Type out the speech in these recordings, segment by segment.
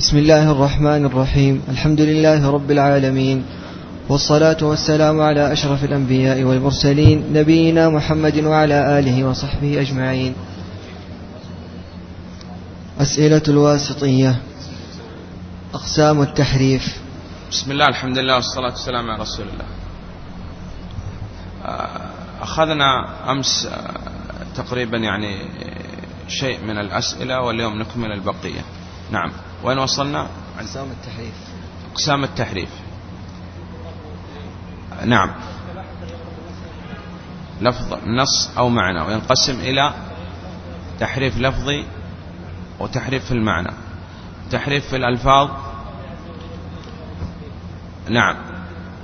بسم الله الرحمن الرحيم. الحمد لله رب العالمين. والصلاة والسلام على أشرف الأنبياء والمرسلين نبينا محمد وعلى آله وصحبه أجمعين. أسئلة الواسطية. أقسام التحريف. بسم الله الحمد لله والصلاة والسلام على رسول الله. أخذنا أمس تقريبا يعني شيء من الأسئلة واليوم نكمل البقية. نعم. وين وصلنا؟ أقسام التحريف. أقسام التحريف. نعم. لفظ نص أو معنى وينقسم إلى تحريف لفظي وتحريف في المعنى. تحريف في الألفاظ. نعم.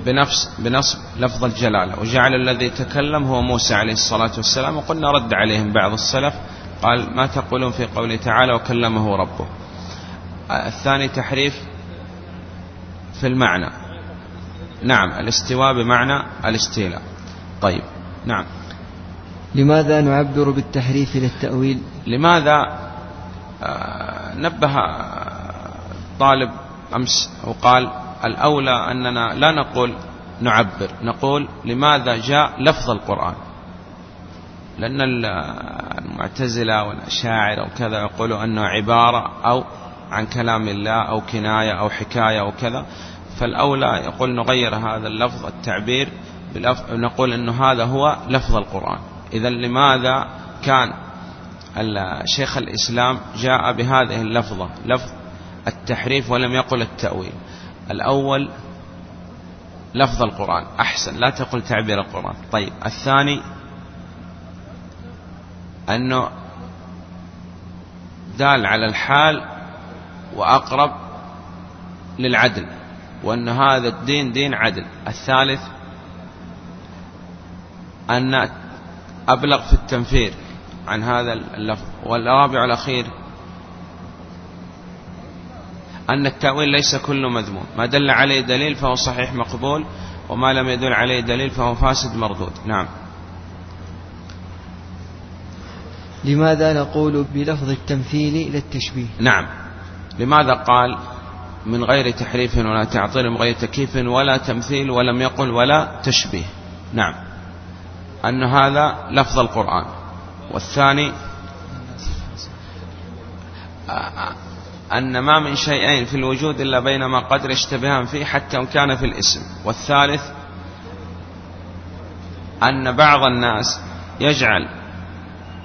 بنفس بنصب لفظ الجلالة. وجعل الذي تكلم هو موسى عليه الصلاة والسلام وقلنا رد عليهم بعض السلف قال ما تقولون في قوله تعالى وكلمه ربه؟ الثاني تحريف في المعنى. نعم الاستواء بمعنى الاستيلاء. طيب نعم. لماذا نعبر بالتحريف للتأويل؟ لماذا؟ آه نبه طالب أمس وقال الأولى أننا لا نقول نعبر نقول لماذا جاء لفظ القرآن. لأن المعتزلة والأشاعر وكذا يقولوا أنه عبارة أو عن كلام الله أو كناية أو حكاية أو كذا فالأولى يقول نغير هذا اللفظ التعبير نقول أنه هذا هو لفظ القرآن. إذا لماذا كان شيخ الإسلام جاء بهذه اللفظة؟ لفظ التحريف ولم يقل التأويل. الأول لفظ القرآن أحسن لا تقل تعبير القرآن. طيب الثاني أنه دال على الحال وأقرب للعدل وأن هذا الدين دين عدل. الثالث أن أبلغ في التنفير. عن هذا اللفظ. والرابع الأخير أن التأويل ليس كله مذموم. ما دل عليه دليل فهو صحيح مقبول وما لم يدل عليه دليل فهو فاسد مردود. نعم. لماذا نقول بلفظ التمثيل للتشبيه؟ نعم. لماذا قال من غير تحريف ولا تعطيل من غير تكييف ولا تمثيل ولم يقل ولا تشبيه؟ نعم. أن هذا لفظ القرآن. والثاني أن ما من شيئين في الوجود إلا بينما قدر يشتبهان فيه حتى وإن كان في الاسم. والثالث أن بعض الناس يجعل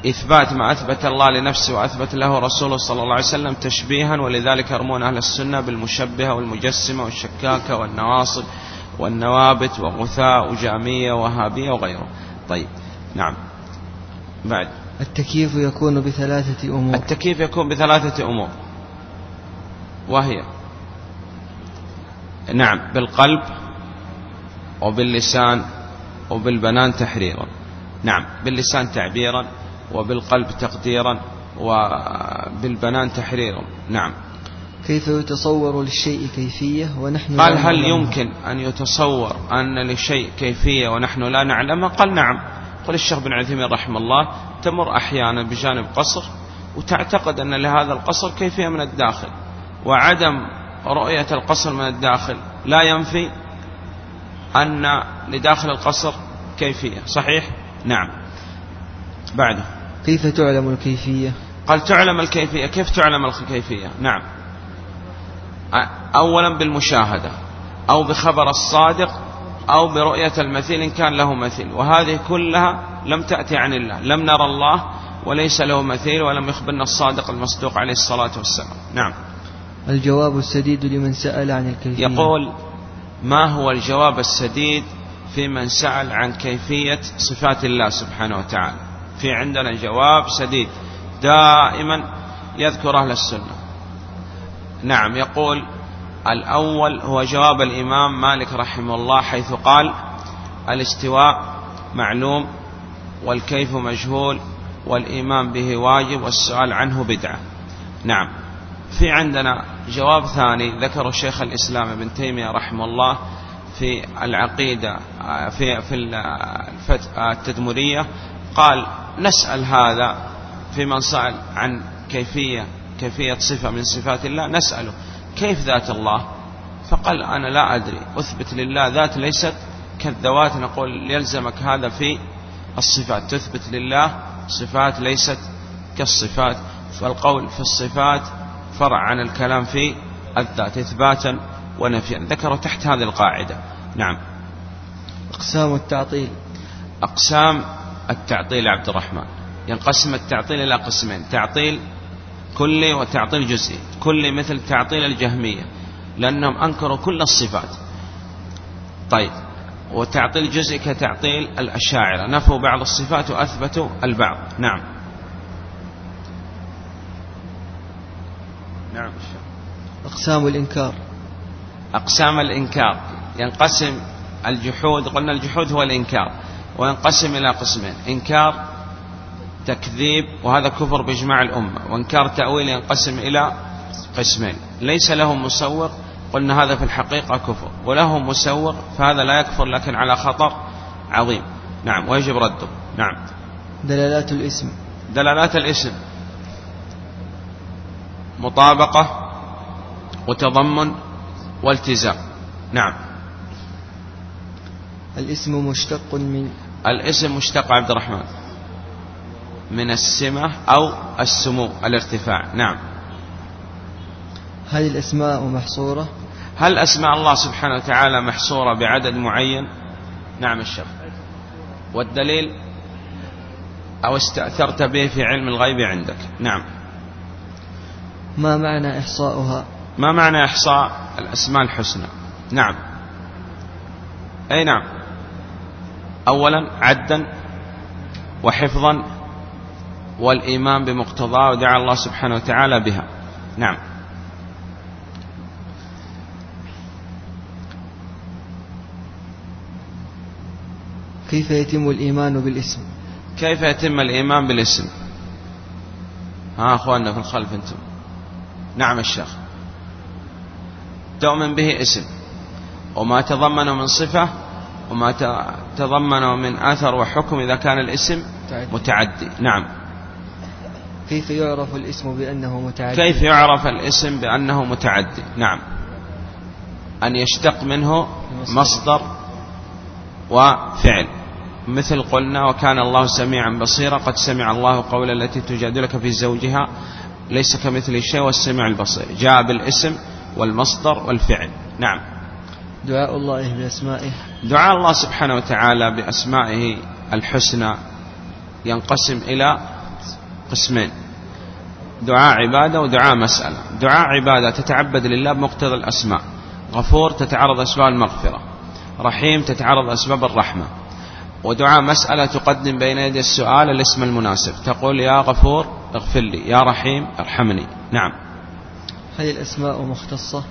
إثبات ما أثبت الله لنفسه وأثبت له رسوله صلى الله عليه وسلم تشبيها ولذلك يرمون أهل السنة بالمشبهة والمجسمة والشكاكة والنواصب والنوابت وغثاء وجامية وهابية وغيره طيب نعم. بعد. التكييف يكون بثلاثة أمور. التكييف يكون بثلاثة أمور. وهي. نعم بالقلب وباللسان وبالبنان تحريرا. نعم باللسان تعبيرا. وبالقلب تقديرا وبالبنان تحريرا. نعم. كيف يتصور للشيء كيفية ونحن قال هل يمكن أن يتصور أن لشيء كيفية ونحن لا نعلمها قال نعم. قال الشيخ بن عثيمين رحمه الله تمر أحيانا بجانب قصر وتعتقد أن لهذا القصر كيفية من الداخل وعدم رؤية القصر من الداخل لا ينفي أن لداخل القصر كيفية. صحيح؟ نعم. بعده. كيف تعلم الكيفية؟ قال تعلم الكيفية. كيف تعلم الكيفية؟ نعم. أولا بالمشاهدة أو بخبر الصادق أو برؤية المثيل إن كان له مثيل. وهذه كلها لم تأتي عن الله. لم نرى الله وليس له مثيل ولم يخبرنا الصادق المصدوق عليه الصلاة والسلام. نعم. الجواب السديد لمن سأل عن الكيفية. يقول ما هو الجواب السديد في من سأل عن كيفية صفات الله سبحانه وتعالى؟ في عندنا جواب سديد دائما يذكر أهل السنة. نعم يقول الأول هو جواب الإمام مالك رحمه الله حيث قال الاستواء معلوم والكيف مجهول والإيمان به واجب والسؤال عنه بدعة. نعم. في عندنا جواب ثاني ذكره شيخ الإسلام ابن تيمية رحمه الله في العقيدة في في التدمرية. قال نسأل هذا في من سأل عن كيفية كيفية صفة من صفات الله نسأله كيف ذات الله؟ فقال أنا لا أدري أثبت لله ذات ليست كالذوات نقول يلزمك هذا في الصفات تثبت لله صفات ليست كالصفات فالقول في الصفات فرع عن الكلام في الذات إثباتا ونفيا. ذكروا تحت هذه القاعدة. نعم. أقسام التعطيل. أقسام التعطيل عبد الرحمن. ينقسم التعطيل إلى قسمين تعطيل كلي وتعطيل جزئي. كلي مثل تعطيل الجهمية لأنهم أنكروا كل الصفات. طيب وتعطيل جزئي كتعطيل الأشاعرة. نفوا بعض الصفات وأثبتوا البعض. نعم. نعم أقسام الإنكار. أقسام الإنكار. ينقسم الجحود قلنا الجحود هو الإنكار. وينقسم إلى قسمين. إنكار تكذيب وهذا كفر بإجماع الأمة. وإنكار تأويل ينقسم إلى قسمين. ليس له مسوغ قلنا هذا في الحقيقة كفر. وله مسوغ فهذا لا يكفر لكن على خطر عظيم. نعم ويجب رده. نعم. دلالات الاسم. دلالات الاسم. مطابقة وتضمن والتزام. نعم. الاسم مشتق من الاسم مشتق عبد الرحمن. من السمة أو السمو الارتفاع. نعم. هل الأسماء محصورة؟ هل أسماء الله سبحانه وتعالى محصورة بعدد معين؟ نعم الشيخ والدليل؟ أو استأثرت به في علم الغيب عندك. نعم. ما معنى إحصاؤها؟ ما معنى إحصاء؟ الأسماء الحسنى. نعم. أي نعم. أولا عدا وحفظا والإيمان بمقتضاه ودعا الله سبحانه وتعالى بها. نعم. كيف يتم الإيمان بالاسم؟ كيف يتم الإيمان بالاسم؟ ها أخواننا في الخلف أنتم. نعم الشيخ تؤمن به اسم. وما تضمنه من صفة وما تضمنه من أثر وحكم إذا كان الاسم متعدي نعم. كيف يعرف الاسم بأنه متعدي كيف يعرف الاسم بأنه متعدي نعم. أن يشتق منه مصدر وفعل. مثل قلنا وكان الله سميعا بصيرا قد سمع الله قول التي تجادلك في زوجها ليس كمثل شيء والسميع البصير. جاء بالاسم والمصدر والفعل. نعم. دعاء الله بأسمائه. دعاء الله سبحانه وتعالى بأسمائه الحسنى ينقسم إلى قسمين. دعاء عبادة ودعاء مسألة. دعاء عبادة تتعبد لله بمقتضى الأسماء. غفور تتعرض أسباب المغفرة. رحيم تتعرض أسباب الرحمة. ودعاء مسألة تقدم بين يدي السؤال الاسم المناسب. تقول يا غفور اغفر لي. يا رحيم ارحمني. نعم. هل الأسماء مختصة.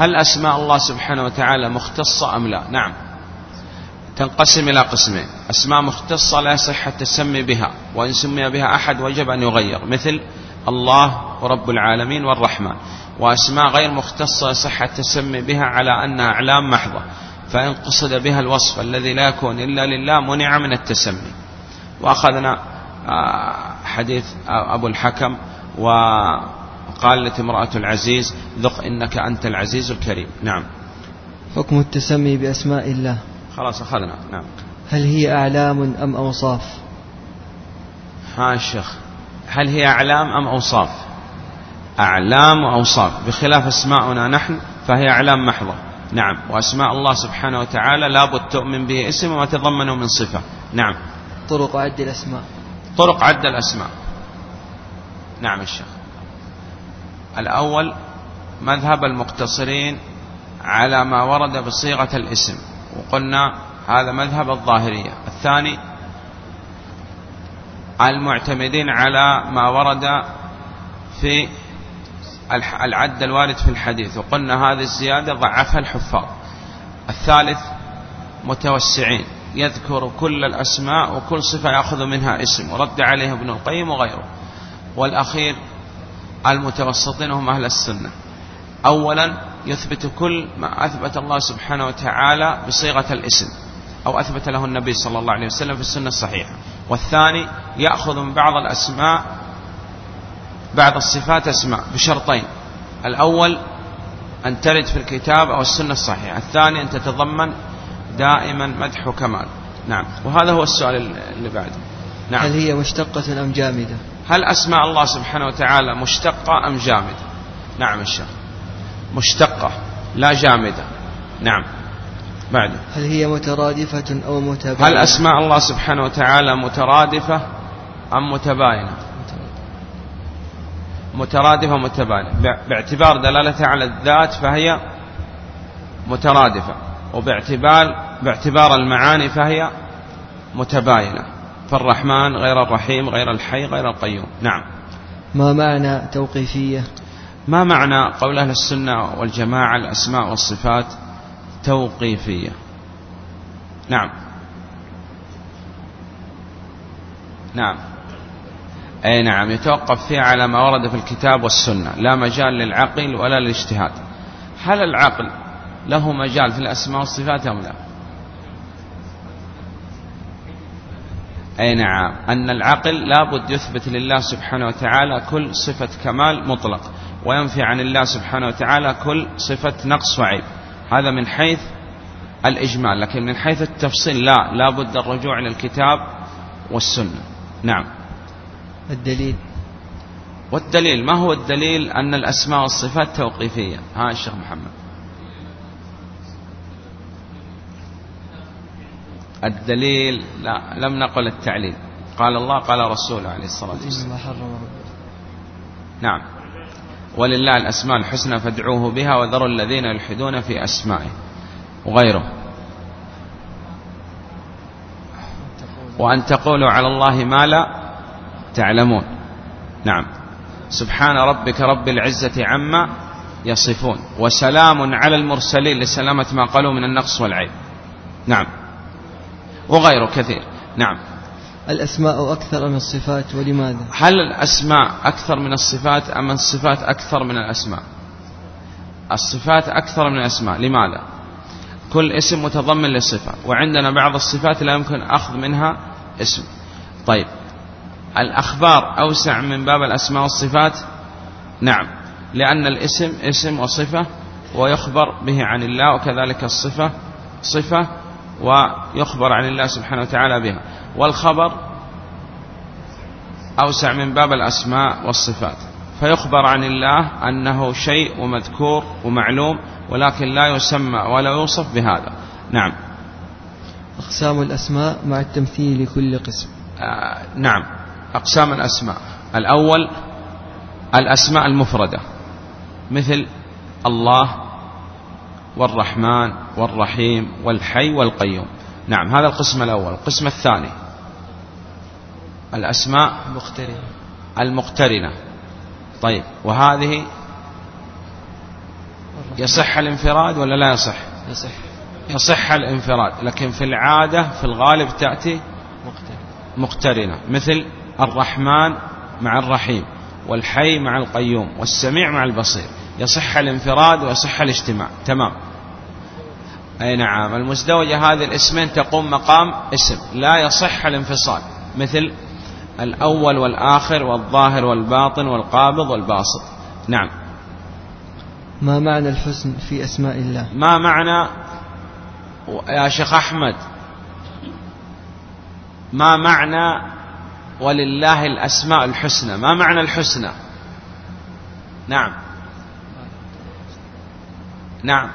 هل أسماء الله سبحانه وتعالى مختصة أم لا؟ نعم. تنقسم إلى قسمين. أسماء مختصة لا يصح التسمي بها وإن سمي بها أحد وجب أن يغير مثل الله ورب العالمين والرحمن. وأسماء غير مختصة يصح التسمي بها على أنها أعلام محضة. فإن قصد بها الوصف الذي لا يكون إلا لله منع من التسمي. وأخذنا آه، حديث أبو الحكم وقالت امرأة العزيز ذق إنك أنت العزيز الكريم. نعم. حكم التسمي بأسماء الله. خلاص أخذنا. نعم. هل هي أعلام أم أوصاف؟ ها الشيخ هل هي أعلام أم أوصاف؟ أعلام وأوصاف بخلاف أسماؤنا نحن فهي أعلام محضة. نعم. وأسماء الله سبحانه وتعالى لابد تؤمن به اسم وما تضمنه من صفة. نعم. طرق عد الأسماء. طرق عد الأسماء. نعم الشيخ الأول مذهب المقتصرين على ما ورد بصيغة الاسم وقلنا هذا مذهب الظاهرية. الثاني المعتمدين على ما ورد في العد الوارد في الحديث وقلنا هذه الزيادة ضعفها الحفاظ. الثالث متوسعين يذكر كل الأسماء وكل صفة يأخذ منها اسم ورد عليه ابن القيم وغيره. والأخير المتوسطين هم أهل السنة. أولا يثبت كل ما أثبت الله سبحانه وتعالى بصيغة الاسم أو أثبت له النبي صلى الله عليه وسلم في السنة الصحيحة. والثاني يأخذ من بعض الأسماء بعض الصفات أسماء بشرطين. الأول أن ترد في الكتاب أو السنة الصحيحة. الثاني أن تتضمن دائما مدح وكمال. نعم. وهذا هو السؤال اللي بعده. نعم. هل هي مشتقة أم جامدة؟ هل أسماء الله سبحانه وتعالى مشتقة أم جامدة؟ نعم الشيخ مشتقة لا جامدة. نعم. بعد. هل هي مترادفة أو متباينة؟ هل أسماء الله سبحانه وتعالى مترادفة أم متباينة؟ مترادفة متباينة. باعتبار دلالتها على الذات فهي مترادفة وباعتبار باعتبار المعاني فهي متباينة. فالرحمن غير الرحيم غير الحي غير القيوم. نعم. ما معنى توقيفية؟ ما معنى قول أهل السنة والجماعة الأسماء والصفات توقيفية؟ نعم. نعم. أي نعم. يتوقف فيها على ما ورد في الكتاب والسنة. لا مجال للعقل ولا للاجتهاد. هل العقل له مجال في الأسماء والصفات أم لا؟ أي نعم. أن العقل لابد يثبت لله سبحانه وتعالى كل صفة كمال مطلق وينفي عن الله سبحانه وتعالى كل صفة نقص وعيب. هذا من حيث الإجمال لكن من حيث التفصيل لا لابد الرجوع إلى الكتاب والسنة. نعم. الدليل؟ والدليل ما هو الدليل؟ أن الأسماء والصفات توقيفية. ها الشيخ محمد. الدليل لا لم نقل التعليل. قال الله قال رسوله عليه الصلاة والسلام. نعم. ولله الأسماء الحسنى فادعوه بها وذروا الذين يلحدون في أسمائه وغيره. وأن تقولوا على الله ما لا تعلمون. نعم. سبحان ربك رب العزة عما يصفون. وسلام على المرسلين لسلامة ما قالوا من النقص والعيب. نعم. وغيره كثير. نعم. الأسماء أكثر من الصفات ولماذا؟ هل الأسماء أكثر من الصفات أم الصفات أكثر من الأسماء؟ الصفات أكثر من الأسماء. لماذا؟ كل اسم متضمن لصفة وعندنا بعض الصفات لا يمكن أخذ منها اسم. طيب. الأخبار أوسع من باب الأسماء والصفات؟ نعم. لأن الاسم اسم وصفة ويخبر به عن الله وكذلك الصفة صفة ويخبر عن الله سبحانه وتعالى بها. والخبر أوسع من باب الأسماء والصفات. فيخبر عن الله أنه شيء ومذكور ومعلوم ولكن لا يسمى ولا يوصف بهذا. نعم. أقسام الأسماء مع التمثيل لكل قسم. آه نعم. أقسام الأسماء. الأول الأسماء المفردة مثل الله والرحمن والرحيم والحي والقيوم. نعم هذا القسم الأول. القسم الثاني. الأسماء المقترنة. المقترنة. طيب وهذه يصح الانفراد ولا لا يصح؟ يصح. يصح الانفراد لكن في العادة في الغالب تأتي مقترنة. مثل الرحمن مع الرحيم والحي مع القيوم والسميع مع البصير. يصح الانفراد ويصح الاجتماع. تمام. أي نعم. المزدوجة هذه الاسمين تقوم مقام اسم. لا يصح الانفصال. مثل الأول والآخر والظاهر والباطن والقابض والباسط. نعم. ما معنى الحسن في أسماء الله؟ ما معنى؟ يا شيخ أحمد. ما معنى ولله الأسماء الحسنى؟ ما معنى الحسنى؟ نعم. نعم.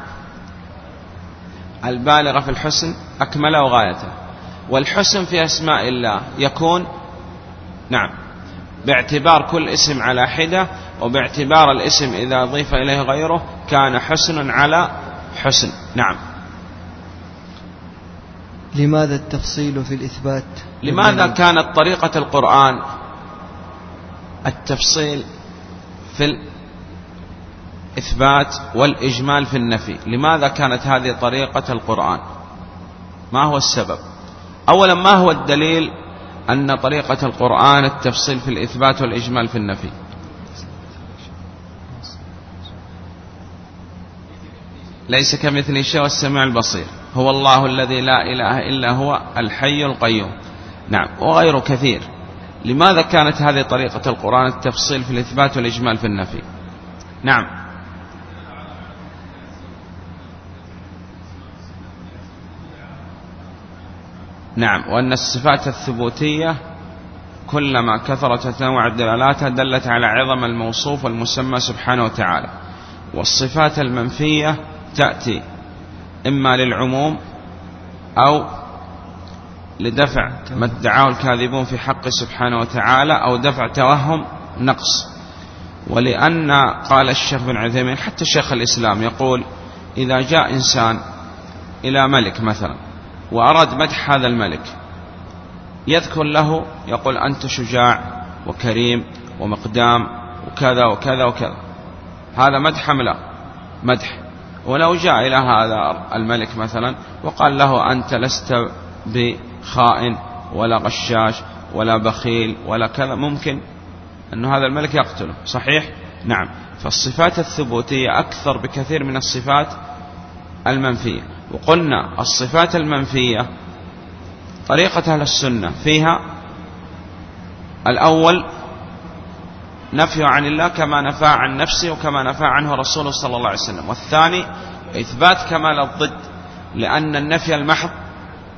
البالغة في الحسن أكمله وغايته والحسن في أسماء الله يكون نعم باعتبار كل اسم على حدة وباعتبار الاسم إذا أضيف إليه غيره كان حسن على حسن. نعم. لماذا التفصيل في الإثبات؟ لماذا كانت طريقة القرآن التفصيل في الإثبات والإجمال في النفي. لماذا كانت هذه طريقة القرآن؟ ما هو السبب؟ أولا ما هو الدليل أن طريقة القرآن التفصيل في الإثبات والإجمال في النفي؟ ليس كمثل شيء والسميع البصير. هو الله الذي لا إله إلا هو الحي القيوم. نعم وغيره كثير. لماذا كانت هذه طريقة القرآن التفصيل في الإثبات والإجمال في النفي؟ نعم. نعم. وأن الصفات الثبوتية كلما كثرت وتنوعت دلالاتها دلت على عظم الموصوف والمسمى سبحانه وتعالى. والصفات المنفية تأتي إما للعموم أو لدفع ما ادعاه الكاذبون في حق سبحانه وتعالى أو دفع توهم نقص. ولأن قال الشيخ بن عثيمين حتى شيخ الإسلام يقول إذا جاء إنسان إلى ملك مثلا وأراد مدح هذا الملك. يذكر له يقول أنت شجاع وكريم ومقدام وكذا وكذا وكذا. هذا مدح أم لا؟ مدح. ولو جاء إلى هذا الملك مثلا وقال له أنت لست بخائن ولا غشاش ولا بخيل ولا كذا ممكن أن هذا الملك يقتله. صحيح؟ نعم. فالصفات الثبوتية أكثر بكثير من الصفات المنفية. وقلنا الصفات المنفية طريقة أهل السنة فيها الأول نفي عن الله كما نفى عن نفسه وكما نفى عنه رسوله صلى الله عليه وسلم. والثاني إثبات كمال الضد لأن النفي المحض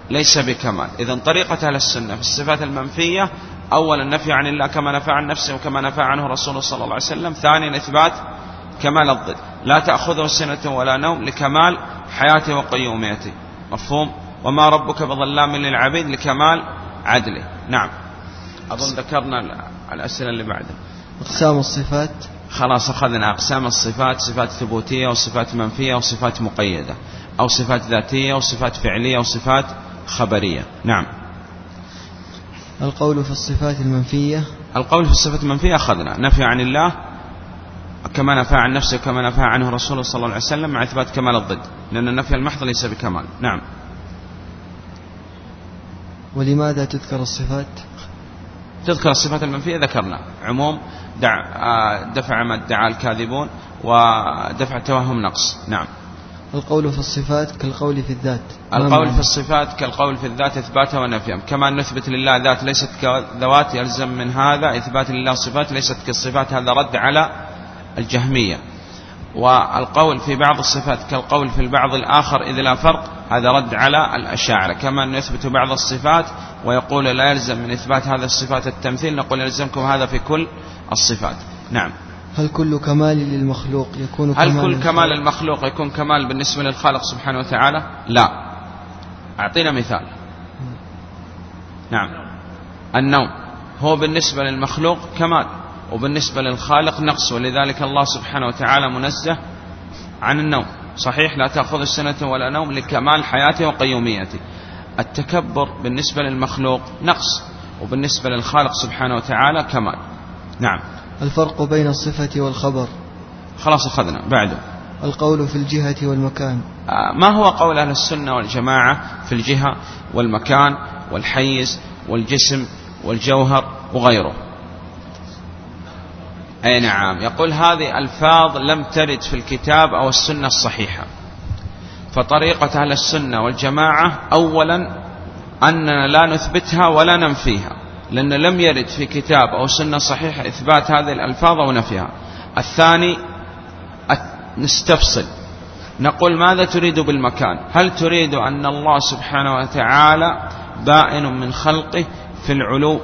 ليس بكمال. إذا طريقة أهل السنة في الصفات المنفية أولا النفي عن الله كما نفى عن نفسه وكما نفى عنه رسوله صلى الله عليه وسلم. ثانيا إثبات كمال الضد. لا تأخذه سنة ولا نوم لكمال حياته وقيوميته. مفهوم؟ وما ربك بظلام للعبيد لكمال عدله. نعم. أظن ذكرنا الأسئلة اللي بعدها أقسام الصفات. خلاص أخذنا أقسام الصفات صفات ثبوتية وصفات منفية وصفات مقيدة أو صفات ذاتية وصفات فعلية وصفات خبرية. نعم. القول في الصفات المنفية. القول في الصفات المنفية أخذنا. نفي عن الله كما نفى عن نفسه كما نفى عنه رسوله صلى الله عليه وسلم مع إثبات كمال الضد. لأن النفي المحض ليس بكمال. نعم. ولماذا تذكر الصفات؟ تذكر الصفات المنفية ذكرنا. عموم دع آه، دفع ما ادعى الكاذبون ودفع توهم نقص. نعم. القول في الصفات كالقول في الذات. القول في الصفات كالقول في الذات إثباتها ونفيها كما نثبت لله ذات ليست كذوات يلزم من هذا إثبات لله صفات ليست كالصفات. هذا رد على الجهمية. والقول في بعض الصفات كالقول في البعض الآخر إذ لا فرق هذا رد على الأشاعرة. كما أن يثبت بعض الصفات ويقول لا يلزم من إثبات هذا الصفات التمثيل نقول يلزمكم هذا في كل الصفات. نعم. هل كل كمال للمخلوق يكون هل كمال كل كمال المخلوق يكون كمال بالنسبة للخالق سبحانه وتعالى؟ لا. أعطينا مثال. نعم. النوم. هو بالنسبة للمخلوق كمال. وبالنسبة للخالق نقص ولذلك الله سبحانه وتعالى منزه عن النوم. صحيح لا تأخذ السنة ولا نوم لكمال حياته وقيوميته. التكبر بالنسبة للمخلوق نقص وبالنسبة للخالق سبحانه وتعالى كمال. نعم. الفرق بين الصفة والخبر. خلاص أخذنا. بعده القول في الجهة والمكان. آه، ما هو قول أهل السنة والجماعة في الجهة والمكان والحيز والجسم والجوهر وغيره؟ أي نعم. يقول هذه ألفاظ لم ترد في الكتاب أو السنة الصحيحة. فطريقة أهل السنة والجماعة أولا أننا لا نثبتها ولا ننفيها لأن لم يرد في كتاب أو سنة صحيحة إثبات هذه الألفاظ ونفيها الثاني نستفصل. نقول ماذا تريد بالمكان؟ هل تريد أن الله سبحانه وتعالى بائن من خلقه في العلو؟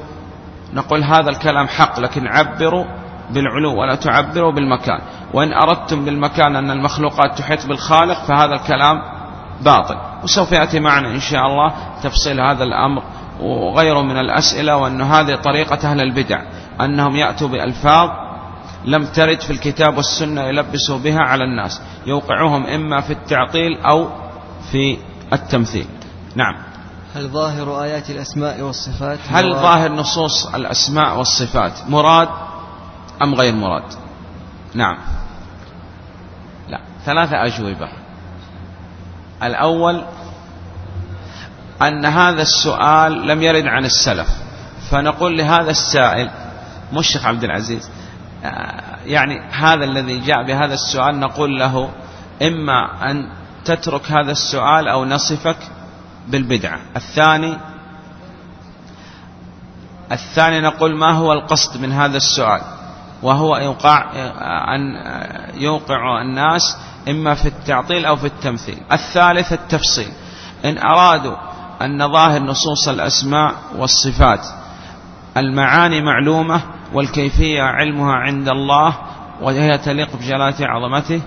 نقول هذا الكلام حق لكن عبروا بالعلو ولا تعبروا بالمكان. وإن أردتم بالمكان أن المخلوقات تحيط بالخالق فهذا الكلام باطل. وسوف يأتي معنا إن شاء الله تفصيل هذا الأمر وغيره من الأسئلة وأن هذه طريقة أهل البدع أنهم يأتوا بألفاظ لم ترد في الكتاب والسنة يلبسوا بها على الناس يوقعهم إما في التعطيل أو في التمثيل. نعم. هل ظاهر آيات الأسماء والصفات؟ هل ظاهر نصوص الأسماء والصفات؟ مراد أم غير مراد؟ نعم. لا ثلاثة أجوبة. الأول أن هذا السؤال لم يرد عن السلف فنقول لهذا السائل مشيخ عبد العزيز آه، يعني هذا الذي جاء بهذا السؤال نقول له إما أن تترك هذا السؤال أو نصفك بالبدعة. الثاني الثاني نقول ما هو القصد من هذا السؤال؟ وهو يوقع أن يوقع الناس إما في التعطيل أو في التمثيل. الثالث التفصيل. إن أرادوا أن ظاهر نصوص الأسماء والصفات. المعاني معلومة والكيفية علمها عند الله وهي تليق بجلالة عظمته.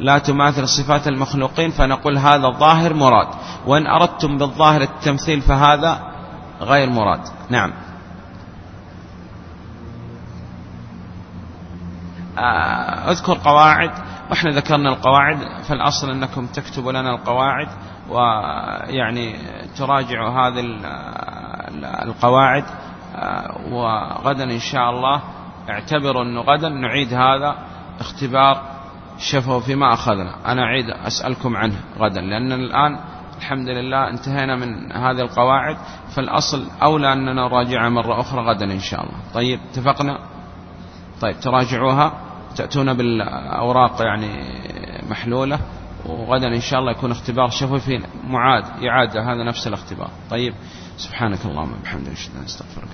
لا تماثل صفات المخلوقين فنقول هذا الظاهر مراد. وإن أردتم بالظاهر التمثيل فهذا غير مراد. نعم. آه، أذكر قواعد وإحنا ذكرنا القواعد فالأصل أنكم تكتبوا لنا القواعد ويعني تراجعوا هذه القواعد آه، وغدا إن شاء الله اعتبروا أنه غدا نعيد هذا اختبار شفوا فيما أخذنا. أنا أعيد أسألكم عنه غدا لأن الآن الحمد لله انتهينا من هذه القواعد فالأصل أولى أننا نراجعها مرة أخرى غدا إن شاء الله. طيب اتفقنا؟ طيب تراجعوها. تأتون بالأوراق يعني محلولة وغدا إن شاء الله يكون اختبار. شفوي في معاد إعادة هذا نفس الاختبار. طيب سبحانك اللهم وبحمدك أشهد أن أستغفرك